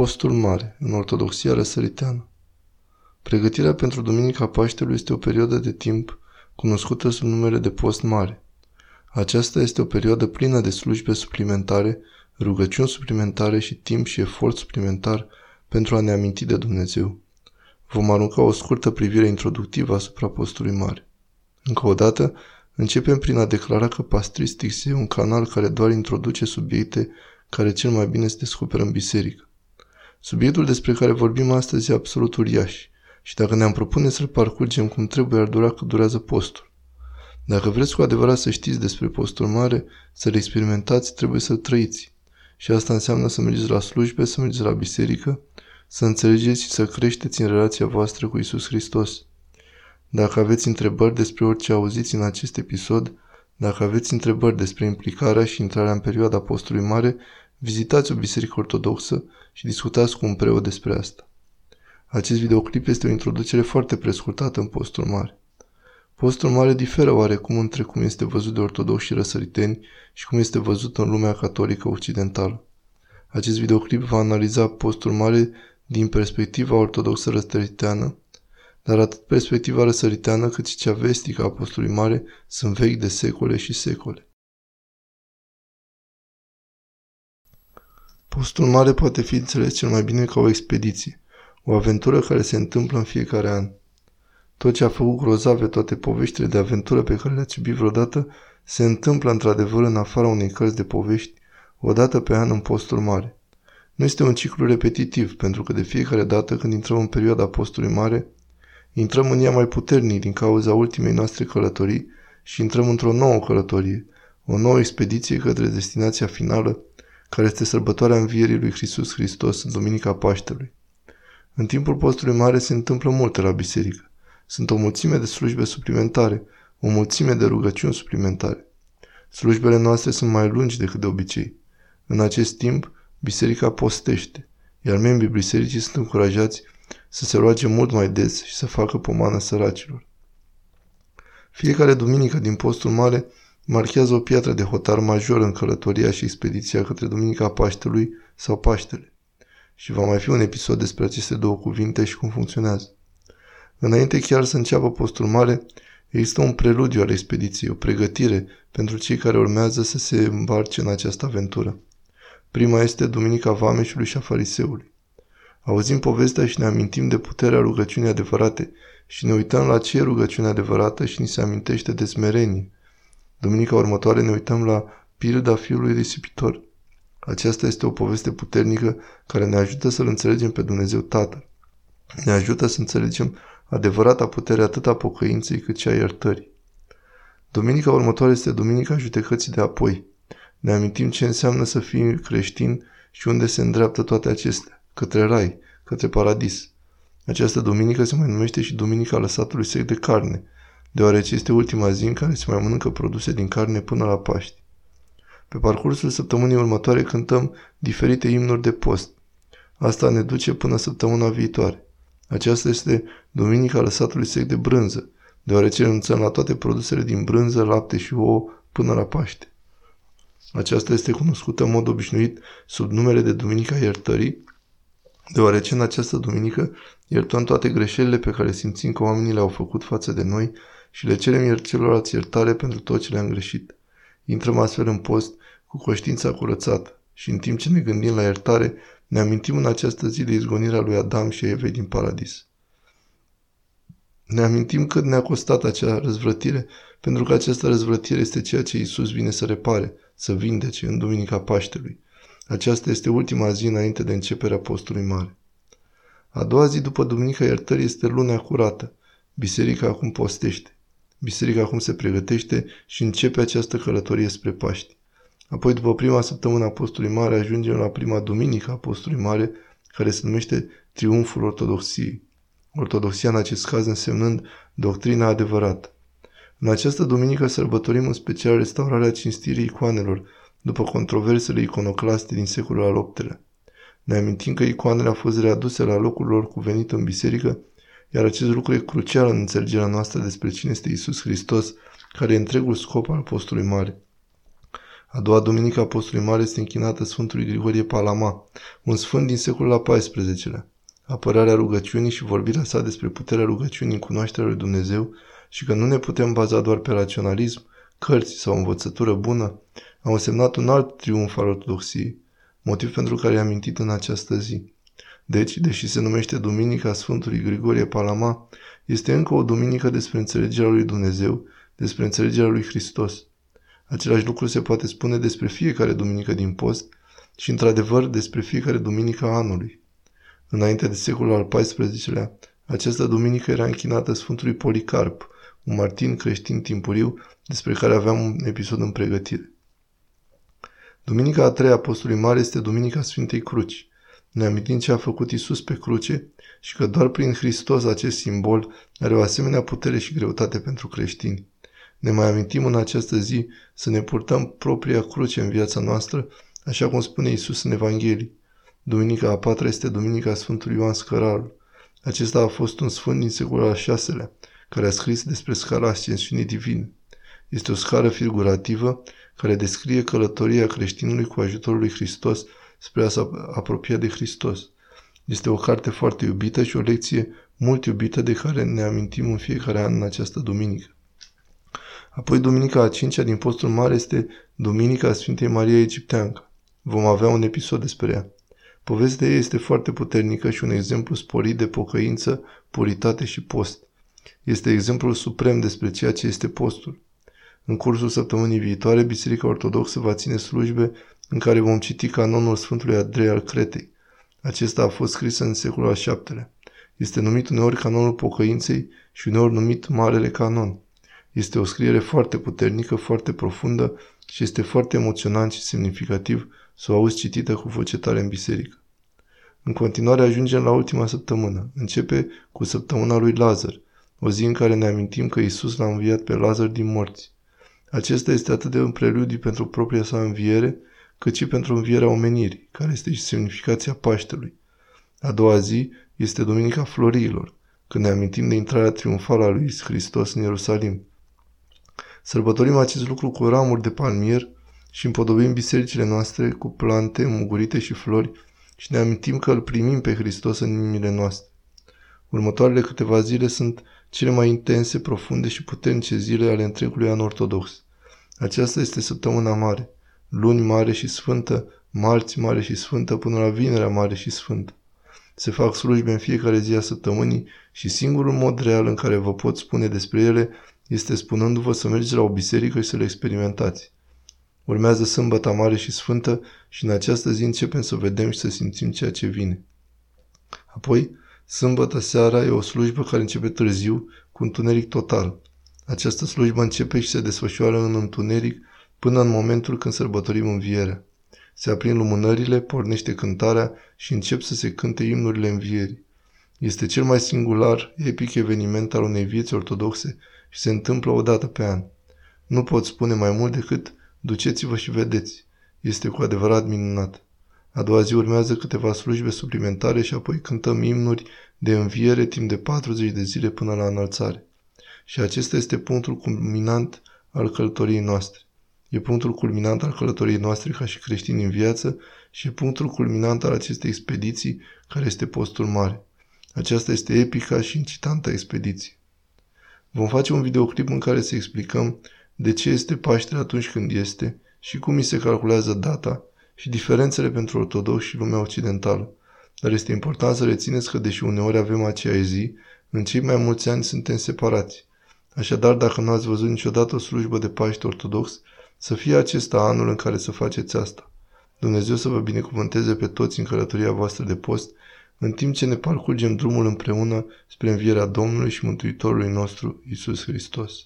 Postul mare, în ortodoxia răsăriteană. Pregătirea pentru Duminica Paștelui este o perioadă de timp cunoscută sub numele de post mare. Aceasta este o perioadă plină de slujbe suplimentare, rugăciuni suplimentare și timp și efort suplimentar pentru a ne aminti de Dumnezeu. Vom arunca o scurtă privire introductivă asupra postului mare. Încă o dată, începem prin a declara că Pastristix e un canal care doar introduce subiecte care cel mai bine se descoperă în biserică. Subiectul despre care vorbim astăzi e absolut uriaș și dacă ne-am propune să-l parcurgem cum trebuie, ar dura cât durează postul. Dacă vreți cu adevărat să știți despre postul mare, să-l experimentați, trebuie să-l trăiți. Și asta înseamnă să mergeți la slujbe, să mergeți la biserică, să înțelegeți și să creșteți în relația voastră cu Isus Hristos. Dacă aveți întrebări despre orice auziți în acest episod, dacă aveți întrebări despre implicarea și intrarea în perioada postului mare, vizitați o biserică ortodoxă și discutați cu un preot despre asta. Acest videoclip este o introducere foarte prescurtată în postul mare. Postul mare diferă oarecum între cum este văzut de ortodoxi și răsăriteni și cum este văzut în lumea catolică occidentală. Acest videoclip va analiza postul mare din perspectiva ortodoxă răsăriteană, dar atât perspectiva răsăriteană cât și cea vestică a postului mare sunt vechi de secole și secole. Postul mare poate fi înțeles cel mai bine ca o expediție, o aventură care se întâmplă în fiecare an. Tot ce a făcut grozave toate poveștile de aventură pe care le-ați iubit vreodată se întâmplă într-adevăr în afara unei cărți de povești, o dată pe an în postul mare. Nu este un ciclu repetitiv, pentru că de fiecare dată când intrăm în perioada postului mare, intrăm în ea mai puternic din cauza ultimei noastre călătorii și intrăm într-o nouă călătorie, o nouă expediție către destinația finală, care este sărbătoarea învierii lui Hristos Hristos în Duminica Paștelui. În timpul postului mare se întâmplă multe la biserică. Sunt o mulțime de slujbe suplimentare, o mulțime de rugăciuni suplimentare. Slujbele noastre sunt mai lungi decât de obicei. În acest timp, biserica postește, iar membrii bisericii sunt încurajați să se roage mult mai des și să facă pomană săracilor. Fiecare duminică din postul mare marchează o piatră de hotar major în călătoria și expediția către Duminica Paștelui sau Paștele. Și va mai fi un episod despre aceste două cuvinte și cum funcționează. Înainte chiar să înceapă postul mare, există un preludiu al expediției, o pregătire pentru cei care urmează să se îmbarce în această aventură. Prima este Duminica Vameșului și a Fariseului. Auzim povestea și ne amintim de puterea rugăciunii adevărate și ne uităm la ce e rugăciunea adevărată și ni se amintește de smerenie. Duminica următoare ne uităm la pilda fiului risipitor. Aceasta este o poveste puternică care ne ajută să-L înțelegem pe Dumnezeu Tatăl. Ne ajută să înțelegem adevărata putere atât a pocăinței cât și a iertării. Duminica următoare este Duminica Judecății de apoi. Ne amintim ce înseamnă să fii creștin și unde se îndreaptă toate acestea, către rai, către paradis. Această duminică se mai numește și Duminica Lăsatului Sec de Carne, deoarece este ultima zi în care se mai mănâncă produse din carne până la Paști. Pe parcursul săptămânii următoare cântăm diferite imnuri de post. Asta ne duce până săptămâna viitoare. Aceasta este Duminica Lăsatului Sec de Brânză, deoarece renunțăm la toate produsele din brânză, lapte și ouă până la Paște. Aceasta este cunoscută în mod obișnuit sub numele de Duminica Iertării, deoarece în această duminică iertăm toate greșelile pe care simțim că oamenii le-au făcut față de noi și le cerem celorlalți iertare pentru tot ce le-am greșit. Intrăm astfel în post cu conștiința curățată și în timp ce ne gândim la iertare, ne amintim în această zi de izgonirea lui Adam și Evei din paradis. Ne amintim cât ne-a costat acea răzvrătire, pentru că această răzvrătire este ceea ce Isus vine să repare, să vindece în Duminica Paștelui. Aceasta este ultima zi înainte de începerea postului mare. A doua zi după Duminica Iertării este lunea curată. Biserica acum postește. Biserica acum se pregătește și începe această călătorie spre Paști. Apoi, după prima săptămână a postului mare, ajungem la prima duminică a postului mare, care se numește Triumful Ortodoxiei. Ortodoxia în acest caz însemnând doctrina adevărată. În această duminică sărbătorim în special restaurarea cinstirii icoanelor, după controversele iconoclaste din secolul al VIII-lea. Ne amintim că icoanele au fost readuse la locul lor cuvenit în biserică, iar acest lucru e crucial în înțelegerea noastră despre cine este Isus Hristos, care e întregul scop al postului mare. A doua duminică a postului mare este închinată Sfântului Grigorie Palama, un sfânt din secolul al XIV-lea. Apărarea rugăciunii și vorbirea sa despre puterea rugăciunii în cunoașterea lui Dumnezeu și că nu ne putem baza doar pe raționalism, cărți sau învățătură bună, au însemnat un alt triumf al ortodoxiei, motiv pentru care i-am mintit în această zi. Deci, deși se numește Duminica Sfântului Grigorie Palama, este încă o duminică despre înțelegerea lui Dumnezeu, despre înțelegerea lui Hristos. Același lucru se poate spune despre fiecare duminică din post și, într-adevăr, despre fiecare duminică a anului. Înainte de secolul al XIV-lea, această duminică era închinată Sfântului Policarp, un martin creștin timpuriu despre care aveam un episod în pregătire. Duminica a treia Apostolului Mare este Duminica Sfintei Cruci. Ne amintim ce a făcut Isus pe cruce și că doar prin Hristos acest simbol are o asemenea putere și greutate pentru creștini. Ne mai amintim în această zi să ne purtăm propria cruce în viața noastră, așa cum spune Isus în Evanghelie. Duminica a patra este Duminica Sfântului Ioan Scărarul. Acesta a fost un sfânt din secolul al VI-lea, care a scris despre scala ascensiunii divine. Este o scară figurativă care descrie călătoria creștinului cu ajutorul lui Hristos spre a se apropia de Hristos. Este o carte foarte iubită și o lecție mult iubită de care ne amintim în fiecare an în această duminică. Apoi Duminica a cincea din postul mare este Duminica Sfintei Maria Egipteancă. Vom avea un episod despre ea. Povestea ei este foarte puternică și un exemplu sporit de pocăință, puritate și post. Este exemplul suprem despre ceea ce este postul. În cursul săptămânii viitoare, Biserica Ortodoxă va ține slujbe în care vom citi canonul Sfântului Andrei al Cretei. Acesta a fost scris în secolul al VII-lea. Este numit uneori canonul pocăinței și uneori numit Marele Canon. Este o scriere foarte puternică, foarte profundă și este foarte emoționant și semnificativ să o auzi citită cu voce tare în biserică. În continuare ajungem la ultima săptămână. Începe cu săptămâna lui Lazar, o zi în care ne amintim că Isus l-a înviat pe Lazar din morți. Acesta este atât de un preludiu pentru propria sa înviere, cât și pentru învierea omenirii, care este și semnificația Paștelui. A doua zi este Duminica Florilor, când ne amintim de intrarea triumfală a lui Hristos în Ierusalim. Sărbătorim acest lucru cu ramuri de palmier și împodobim bisericile noastre cu plante mugurite și flori și ne amintim că îl primim pe Hristos în inimile noastre. Următoarele câteva zile sunt cele mai intense, profunde și puternice zile ale întregului an ortodox. Aceasta este săptămâna mare, luni mare și sfântă, marți mare și sfântă până la vinerea mare și sfântă. Se fac slujbe în fiecare zi a săptămânii și singurul mod real în care vă pot spune despre ele este spunându-vă să mergeți la o biserică și să le experimentați. Urmează sâmbăta mare și sfântă și în această zi începem să vedem și să simțim ceea ce vine. Apoi, sâmbătă seara e o slujbă care începe târziu, cu întuneric total. Această slujbă începe și se desfășoară în întuneric până în momentul când sărbătorim învierea. Se aprind lumânările, pornește cântarea și încep să se cânte imnurile învierii. Este cel mai singular, epic eveniment al unei vieți ortodoxe și se întâmplă o dată pe an. Nu pot spune mai mult decât duceți-vă și vedeți. Este cu adevărat minunat. A doua zi urmează câteva slujbe suplimentare și apoi cântăm imnuri de înviere timp de 40 de zile până la înălțare. Și acesta este punctul culminant al călătoriei noastre. E punctul culminant al călătoriei noastre ca și creștini în viață și e punctul culminant al acestei expediții care este postul mare. Aceasta este epica și incitantă expediție. Vom face un videoclip în care să explicăm de ce este Paștele atunci când este și cum mi se calculează data și diferențele pentru ortodox și lumea occidentală. Dar este important să rețineți că deși uneori avem aceeași zi, în cei mai mulți ani suntem separați. Așadar, dacă nu ați văzut niciodată o slujbă de Paște ortodox, să fie acesta anul în care să faceți asta. Dumnezeu să vă binecuvânteze pe toți în călătoria voastră de post în timp ce ne parcurgem drumul împreună spre învierea Domnului și Mântuitorului nostru, Isus Hristos.